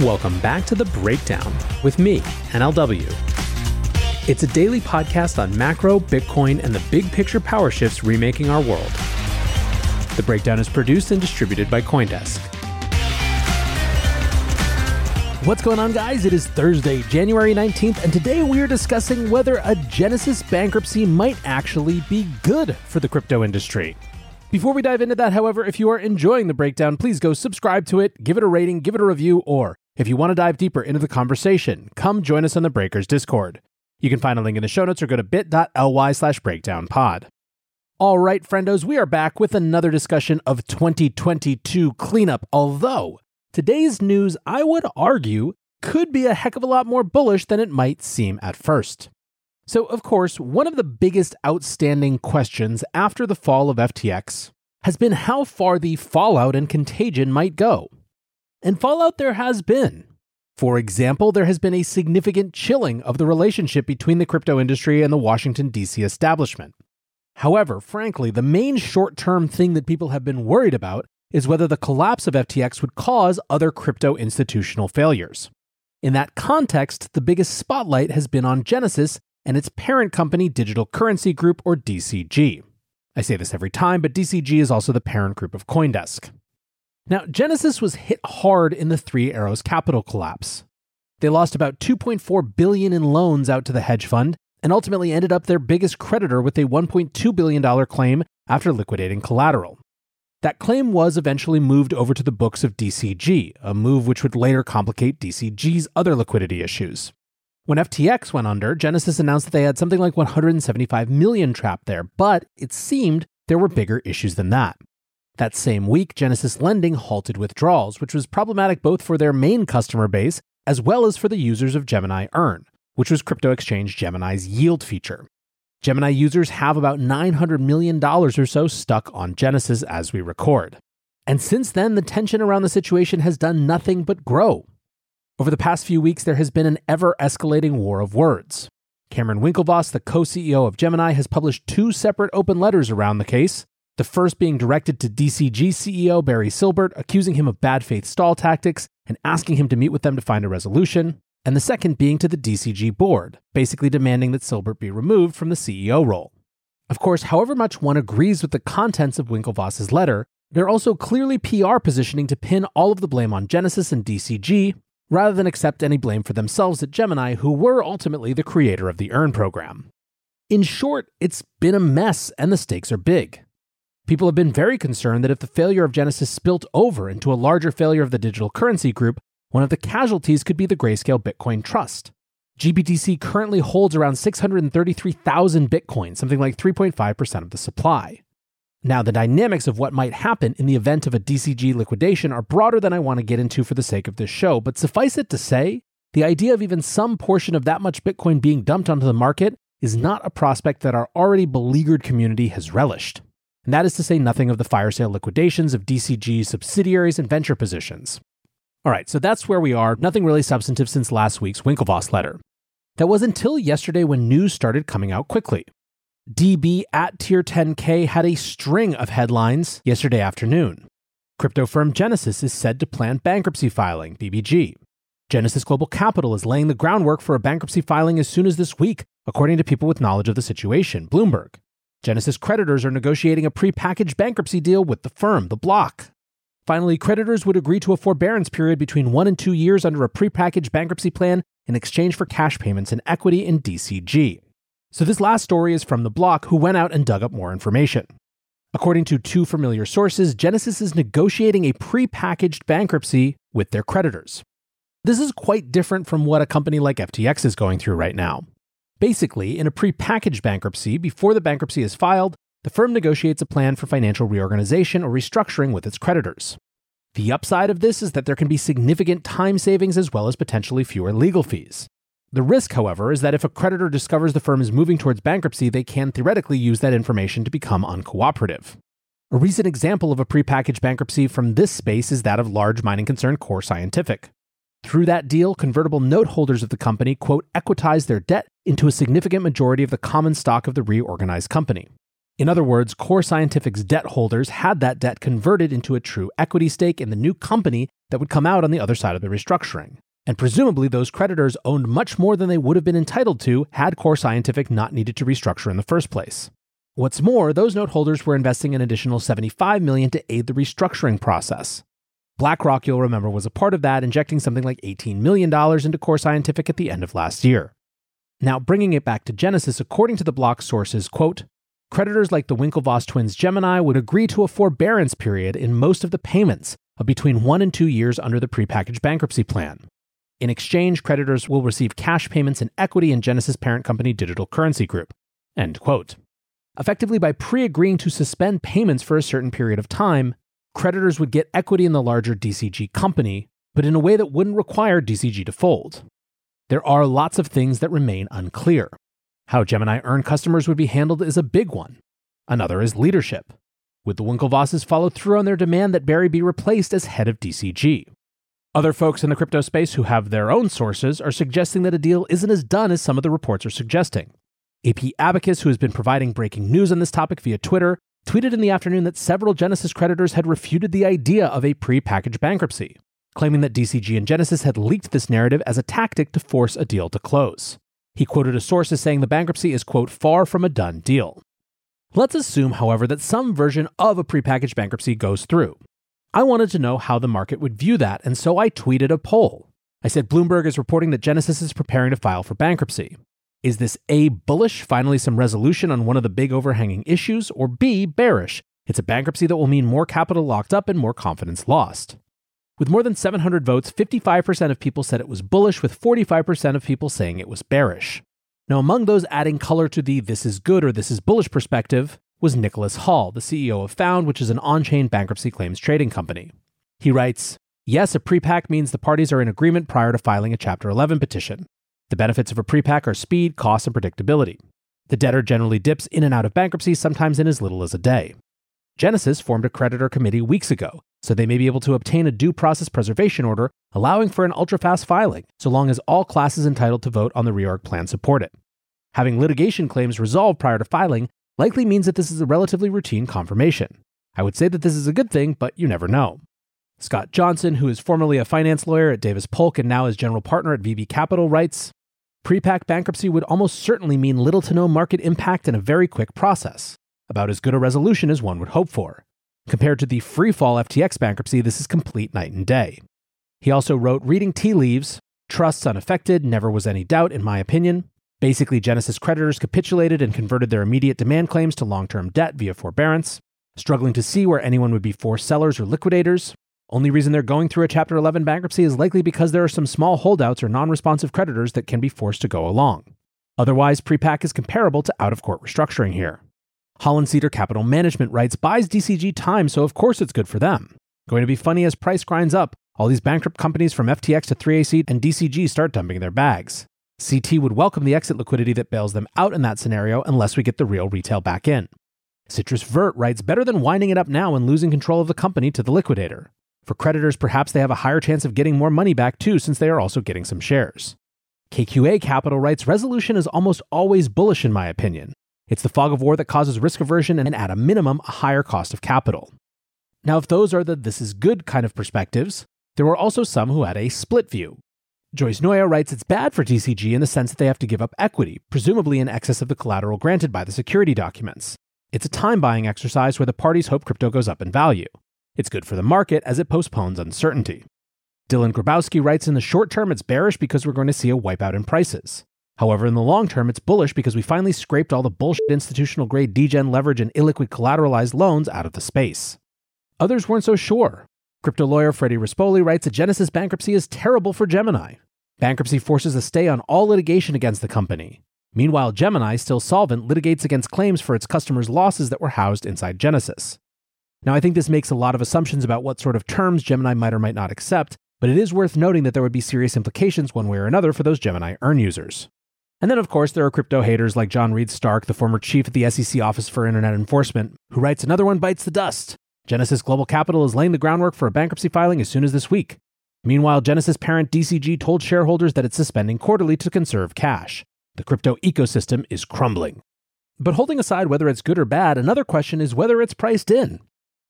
Welcome back to The Breakdown with me, NLW. It's a daily podcast on macro, Bitcoin, and the big picture power shifts remaking our world. The Breakdown is produced and distributed by Coindesk. What's going on, guys? It is Thursday, January 19th, and today we are discussing whether a Genesis bankruptcy might actually be good for the crypto industry. Before we dive into that, however, if you are enjoying the breakdown, please go subscribe to it, give it a rating, give it a review, or if you want to dive deeper into the conversation, come join us on the Breakers Discord. You can find a link in the show notes or go to bit.ly slash breakdownpod. All right, friendos, we are back with another discussion of 2022 cleanup, although Today's news, I would argue, could be a heck of a lot more bullish than it might seem at first. So, of course, one of the biggest outstanding questions after the fall of FTX has been how far the fallout and contagion might go. And fallout there has been. For example, there has been a significant chilling of the relationship between the crypto industry and the Washington, D.C. establishment. However, frankly, the main short term thing that people have been worried about is whether the collapse of FTX would cause other crypto institutional failures. In that context, the biggest spotlight has been on Genesis and its parent company, Digital Currency Group, or DCG. I say this every time, but DCG is also the parent group of Coindesk. Now, Genesis was hit hard in the Three Arrows capital collapse. They lost about 2.4 billion in loans out to the hedge fund and ultimately ended up their biggest creditor with a 1.2 billion dollar claim after liquidating collateral. That claim was eventually moved over to the books of DCG, a move which would later complicate DCG's other liquidity issues. When FTX went under, Genesis announced that they had something like 175 million trapped there, but it seemed there were bigger issues than that. That same week, Genesis Lending halted withdrawals, which was problematic both for their main customer base as well as for the users of Gemini Earn, which was crypto exchange Gemini's yield feature. Gemini users have about $900 million or so stuck on Genesis as we record. And since then, the tension around the situation has done nothing but grow. Over the past few weeks, there has been an ever escalating war of words. Cameron Winklevoss, the co CEO of Gemini, has published two separate open letters around the case. The first being directed to DCG CEO Barry Silbert, accusing him of bad faith stall tactics and asking him to meet with them to find a resolution and the second being to the DCG board, basically demanding that Silbert be removed from the CEO role. Of course, however much one agrees with the contents of Winklevoss's letter, they're also clearly PR positioning to pin all of the blame on Genesis and DCG, rather than accept any blame for themselves at Gemini, who were ultimately the creator of the Earn program. In short, it's been a mess and the stakes are big. People have been very concerned that if the failure of Genesis spilt over into a larger failure of the digital currency group, one of the casualties could be the Grayscale Bitcoin Trust. GBTC currently holds around 633,000 Bitcoin, something like 3.5% of the supply. Now, the dynamics of what might happen in the event of a DCG liquidation are broader than I want to get into for the sake of this show, but suffice it to say, the idea of even some portion of that much Bitcoin being dumped onto the market is not a prospect that our already beleaguered community has relished. And that is to say nothing of the fire sale liquidations of DCG's subsidiaries and venture positions. All right, so that's where we are. Nothing really substantive since last week's Winklevoss letter. That was until yesterday when news started coming out quickly. DB at Tier 10K had a string of headlines yesterday afternoon. Crypto firm Genesis is said to plan bankruptcy filing, BBG. Genesis Global Capital is laying the groundwork for a bankruptcy filing as soon as this week, according to people with knowledge of the situation, Bloomberg. Genesis creditors are negotiating a prepackaged bankruptcy deal with the firm, the block. Finally, creditors would agree to a forbearance period between one and two years under a prepackaged bankruptcy plan in exchange for cash payments and equity in DCG. So, this last story is from the block, who went out and dug up more information. According to two familiar sources, Genesis is negotiating a prepackaged bankruptcy with their creditors. This is quite different from what a company like FTX is going through right now. Basically, in a prepackaged bankruptcy, before the bankruptcy is filed, the firm negotiates a plan for financial reorganization or restructuring with its creditors. The upside of this is that there can be significant time savings as well as potentially fewer legal fees. The risk, however, is that if a creditor discovers the firm is moving towards bankruptcy, they can theoretically use that information to become uncooperative. A recent example of a prepackaged bankruptcy from this space is that of large mining concern Core Scientific. Through that deal, convertible note holders of the company, quote, equitized their debt into a significant majority of the common stock of the reorganized company. In other words, Core Scientific's debt holders had that debt converted into a true equity stake in the new company that would come out on the other side of the restructuring. And presumably, those creditors owned much more than they would have been entitled to had Core Scientific not needed to restructure in the first place. What's more, those note holders were investing an additional 75 million to aid the restructuring process. BlackRock, you'll remember, was a part of that, injecting something like $18 million into Core Scientific at the end of last year. Now, bringing it back to Genesis, according to the block sources, quote, Creditors like the Winklevoss twins Gemini would agree to a forbearance period in most of the payments of between one and two years under the prepackaged bankruptcy plan. In exchange, creditors will receive cash payments and equity in Genesis parent company Digital Currency Group. End quote. Effectively, by pre agreeing to suspend payments for a certain period of time, creditors would get equity in the larger DCG company, but in a way that wouldn't require DCG to fold. There are lots of things that remain unclear. How Gemini Earn customers would be handled is a big one. Another is leadership. Would the Winklevosses follow through on their demand that Barry be replaced as head of DCG? Other folks in the crypto space who have their own sources are suggesting that a deal isn't as done as some of the reports are suggesting. AP Abacus, who has been providing breaking news on this topic via Twitter, tweeted in the afternoon that several Genesis creditors had refuted the idea of a pre-packaged bankruptcy, claiming that DCG and Genesis had leaked this narrative as a tactic to force a deal to close. He quoted a source as saying the bankruptcy is, quote, far from a done deal. Let's assume, however, that some version of a prepackaged bankruptcy goes through. I wanted to know how the market would view that, and so I tweeted a poll. I said Bloomberg is reporting that Genesis is preparing to file for bankruptcy. Is this A, bullish, finally some resolution on one of the big overhanging issues, or B, bearish? It's a bankruptcy that will mean more capital locked up and more confidence lost. With more than 700 votes, 55% of people said it was bullish, with 45% of people saying it was bearish. Now, among those adding color to the this is good or this is bullish perspective was Nicholas Hall, the CEO of Found, which is an on chain bankruptcy claims trading company. He writes Yes, a prepack means the parties are in agreement prior to filing a Chapter 11 petition. The benefits of a prepack are speed, cost, and predictability. The debtor generally dips in and out of bankruptcy, sometimes in as little as a day. Genesis formed a creditor committee weeks ago so they may be able to obtain a due process preservation order allowing for an ultra fast filing, so long as all classes entitled to vote on the reorg plan support it. Having litigation claims resolved prior to filing likely means that this is a relatively routine confirmation. I would say that this is a good thing, but you never know. Scott Johnson, who is formerly a finance lawyer at Davis Polk and now is general partner at VB Capital, writes Prepack bankruptcy would almost certainly mean little to no market impact and a very quick process, about as good a resolution as one would hope for. Compared to the freefall FTX bankruptcy, this is complete night and day. He also wrote Reading Tea Leaves, Trusts Unaffected, Never Was Any Doubt, in my opinion. Basically, Genesis creditors capitulated and converted their immediate demand claims to long term debt via forbearance, struggling to see where anyone would be forced sellers or liquidators. Only reason they're going through a Chapter 11 bankruptcy is likely because there are some small holdouts or non responsive creditors that can be forced to go along. Otherwise, prepack is comparable to out of court restructuring here. Holland Cedar Capital Management writes buys DCG time, so of course it's good for them. Going to be funny as price grinds up. All these bankrupt companies from FTX to 3AC and DCG start dumping their bags. CT would welcome the exit liquidity that bails them out in that scenario unless we get the real retail back in. Citrus Vert writes better than winding it up now and losing control of the company to the liquidator. For creditors, perhaps they have a higher chance of getting more money back too, since they are also getting some shares. KQA Capital writes resolution is almost always bullish in my opinion. It's the fog of war that causes risk aversion and, at a minimum, a higher cost of capital. Now, if those are the this is good kind of perspectives, there were also some who had a split view. Joyce Noya writes it's bad for DCG in the sense that they have to give up equity, presumably in excess of the collateral granted by the security documents. It's a time buying exercise where the parties hope crypto goes up in value. It's good for the market as it postpones uncertainty. Dylan Grabowski writes In the short term, it's bearish because we're going to see a wipeout in prices. However, in the long term, it's bullish because we finally scraped all the bullshit institutional grade degen leverage and illiquid collateralized loans out of the space. Others weren't so sure. Crypto lawyer Freddie Rispoli writes that Genesis bankruptcy is terrible for Gemini. Bankruptcy forces a stay on all litigation against the company. Meanwhile, Gemini, still solvent, litigates against claims for its customers' losses that were housed inside Genesis. Now, I think this makes a lot of assumptions about what sort of terms Gemini might or might not accept, but it is worth noting that there would be serious implications one way or another for those Gemini earn users. And then, of course, there are crypto haters like John Reed Stark, the former chief at the SEC Office for Internet Enforcement, who writes another one bites the dust. Genesis Global Capital is laying the groundwork for a bankruptcy filing as soon as this week. Meanwhile, Genesis parent DCG told shareholders that it's suspending quarterly to conserve cash. The crypto ecosystem is crumbling. But holding aside whether it's good or bad, another question is whether it's priced in.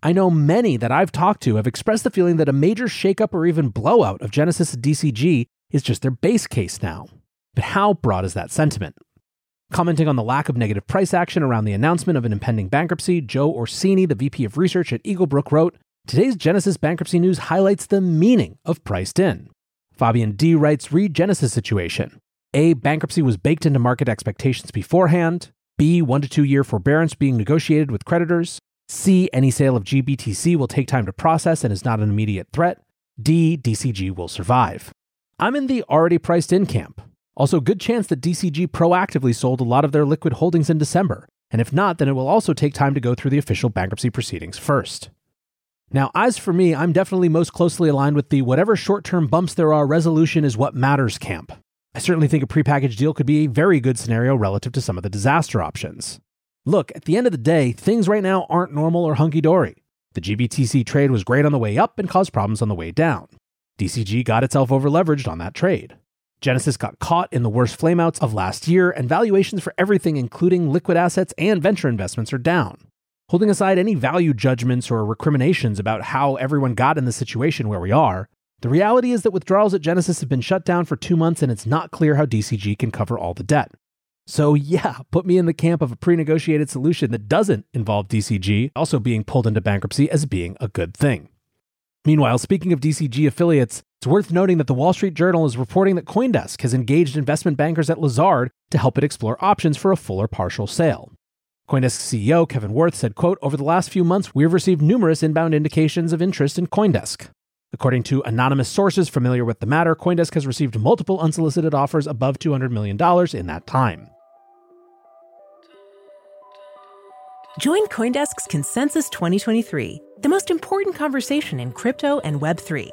I know many that I've talked to have expressed the feeling that a major shakeup or even blowout of Genesis DCG is just their base case now. But how broad is that sentiment? Commenting on the lack of negative price action around the announcement of an impending bankruptcy, Joe Orsini, the VP of Research at Eaglebrook, wrote Today's Genesis bankruptcy news highlights the meaning of priced in. Fabian D writes Read Genesis situation. A. Bankruptcy was baked into market expectations beforehand. B. One to two year forbearance being negotiated with creditors. C. Any sale of GBTC will take time to process and is not an immediate threat. D. DCG will survive. I'm in the already priced in camp. Also, good chance that DCG proactively sold a lot of their liquid holdings in December, and if not, then it will also take time to go through the official bankruptcy proceedings first. Now, as for me, I'm definitely most closely aligned with the whatever short term bumps there are, resolution is what matters camp. I certainly think a prepackaged deal could be a very good scenario relative to some of the disaster options. Look, at the end of the day, things right now aren't normal or hunky dory. The GBTC trade was great on the way up and caused problems on the way down. DCG got itself overleveraged on that trade. Genesis got caught in the worst flameouts of last year, and valuations for everything, including liquid assets and venture investments, are down. Holding aside any value judgments or recriminations about how everyone got in the situation where we are, the reality is that withdrawals at Genesis have been shut down for two months and it's not clear how DCG can cover all the debt. So, yeah, put me in the camp of a pre negotiated solution that doesn't involve DCG also being pulled into bankruptcy as being a good thing. Meanwhile, speaking of DCG affiliates, it's worth noting that the Wall Street Journal is reporting that Coindesk has engaged investment bankers at Lazard to help it explore options for a full or partial sale. Coindesk CEO Kevin Worth said, quote, Over the last few months, we have received numerous inbound indications of interest in Coindesk. According to anonymous sources familiar with the matter, Coindesk has received multiple unsolicited offers above $200 million in that time. Join Coindesk's Consensus 2023, the most important conversation in crypto and Web3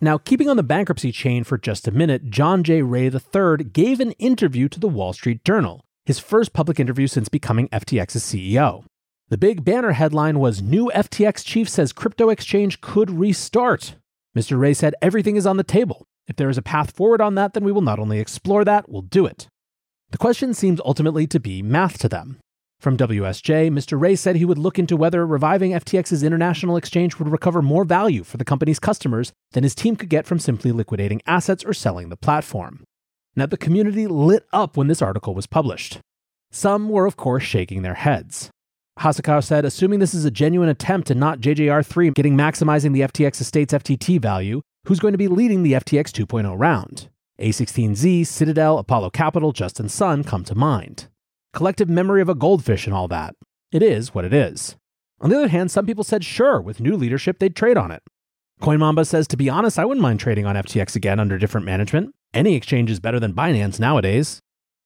Now, keeping on the bankruptcy chain for just a minute, John J. Ray III gave an interview to the Wall Street Journal, his first public interview since becoming FTX's CEO. The big banner headline was New FTX chief says crypto exchange could restart. Mr. Ray said everything is on the table. If there is a path forward on that, then we will not only explore that, we'll do it. The question seems ultimately to be math to them. From WSJ, Mr. Ray said he would look into whether reviving FTX's international exchange would recover more value for the company's customers than his team could get from simply liquidating assets or selling the platform. Now, the community lit up when this article was published. Some were, of course, shaking their heads. Hasakawa said, assuming this is a genuine attempt and not JJR3 getting maximizing the FTX estate's FTT value, who's going to be leading the FTX 2.0 round? A16Z, Citadel, Apollo Capital, Justin Sun come to mind collective memory of a goldfish and all that. It is what it is. On the other hand, some people said sure, with new leadership, they'd trade on it. CoinMamba says, to be honest, I wouldn't mind trading on FTX again under different management. Any exchange is better than Binance nowadays.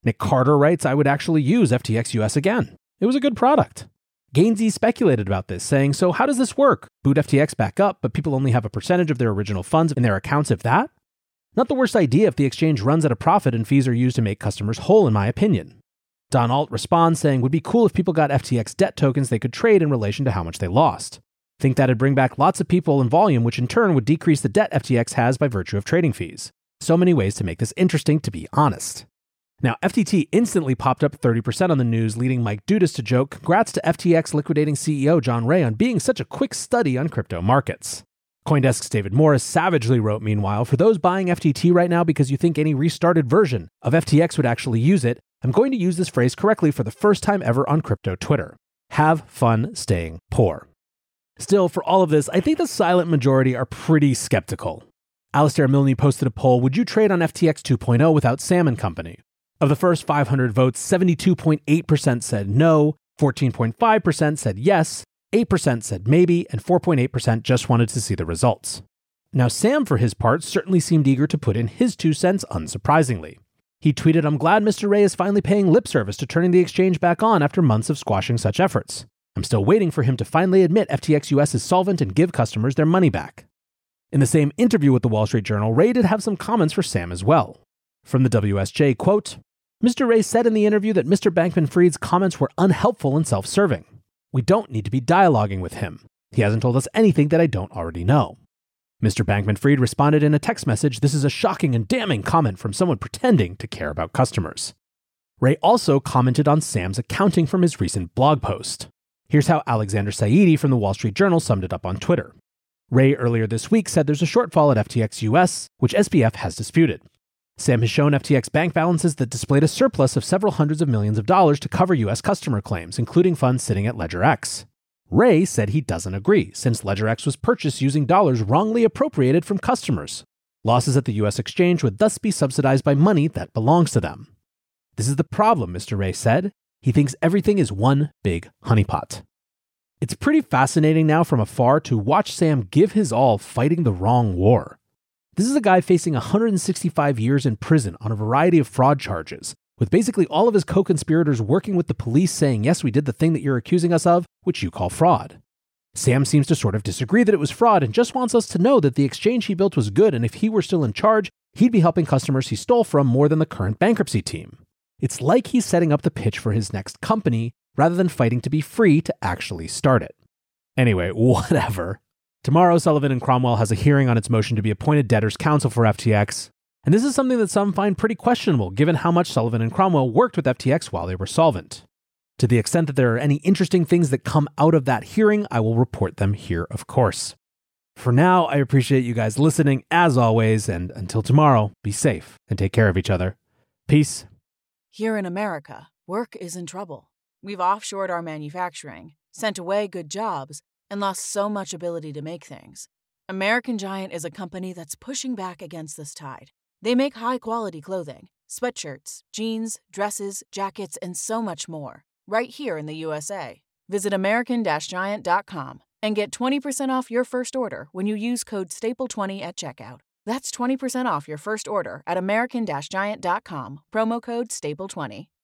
Nick Carter writes, I would actually use FTX US again. It was a good product. Gainzy speculated about this, saying, So how does this work? Boot FTX back up, but people only have a percentage of their original funds in their accounts, if that? Not the worst idea if the exchange runs at a profit and fees are used to make customers whole, in my opinion. Don Alt responds saying, would be cool if people got FTX debt tokens they could trade in relation to how much they lost. Think that'd bring back lots of people and volume, which in turn would decrease the debt FTX has by virtue of trading fees. So many ways to make this interesting, to be honest. Now, FTT instantly popped up 30% on the news, leading Mike Dudas to joke, Congrats to FTX liquidating CEO John Ray on being such a quick study on crypto markets. Coindesk's David Morris savagely wrote, meanwhile, for those buying FTT right now because you think any restarted version of FTX would actually use it, I'm going to use this phrase correctly for the first time ever on crypto Twitter. Have fun staying poor. Still, for all of this, I think the silent majority are pretty skeptical. Alistair Milne posted a poll Would you trade on FTX 2.0 without Sam and Company? Of the first 500 votes, 72.8% said no, 14.5% said yes, 8% said maybe, and 4.8% just wanted to see the results. Now, Sam, for his part, certainly seemed eager to put in his two cents, unsurprisingly. He tweeted, I'm glad Mr. Ray is finally paying lip service to turning the exchange back on after months of squashing such efforts. I'm still waiting for him to finally admit FTX US is solvent and give customers their money back. In the same interview with the Wall Street Journal, Ray did have some comments for Sam as well. From the WSJ, quote, Mr. Ray said in the interview that Mr. Bankman Fried's comments were unhelpful and self serving. We don't need to be dialoguing with him. He hasn't told us anything that I don't already know. Mr. Bankman Fried responded in a text message This is a shocking and damning comment from someone pretending to care about customers. Ray also commented on Sam's accounting from his recent blog post. Here's how Alexander Saeedy from the Wall Street Journal summed it up on Twitter. Ray earlier this week said there's a shortfall at FTX US, which SBF has disputed. Sam has shown FTX bank balances that displayed a surplus of several hundreds of millions of dollars to cover US customer claims, including funds sitting at LedgerX. Ray said he doesn't agree, since LedgerX was purchased using dollars wrongly appropriated from customers. Losses at the US exchange would thus be subsidized by money that belongs to them. This is the problem, Mr. Ray said. He thinks everything is one big honeypot. It's pretty fascinating now from afar to watch Sam give his all fighting the wrong war. This is a guy facing 165 years in prison on a variety of fraud charges, with basically all of his co conspirators working with the police saying, Yes, we did the thing that you're accusing us of, which you call fraud. Sam seems to sort of disagree that it was fraud and just wants us to know that the exchange he built was good, and if he were still in charge, he'd be helping customers he stole from more than the current bankruptcy team. It's like he's setting up the pitch for his next company, rather than fighting to be free to actually start it. Anyway, whatever. Tomorrow, Sullivan and Cromwell has a hearing on its motion to be appointed debtors counsel for FTX, and this is something that some find pretty questionable given how much Sullivan and Cromwell worked with FTX while they were solvent. To the extent that there are any interesting things that come out of that hearing, I will report them here, of course. For now, I appreciate you guys listening as always, and until tomorrow, be safe and take care of each other. Peace. Here in America, work is in trouble. We've offshored our manufacturing, sent away good jobs, and lost so much ability to make things. American Giant is a company that's pushing back against this tide. They make high quality clothing, sweatshirts, jeans, dresses, jackets, and so much more, right here in the USA. Visit American Giant.com and get 20% off your first order when you use code STAPLE20 at checkout. That's 20% off your first order at American Giant.com, promo code STAPLE20.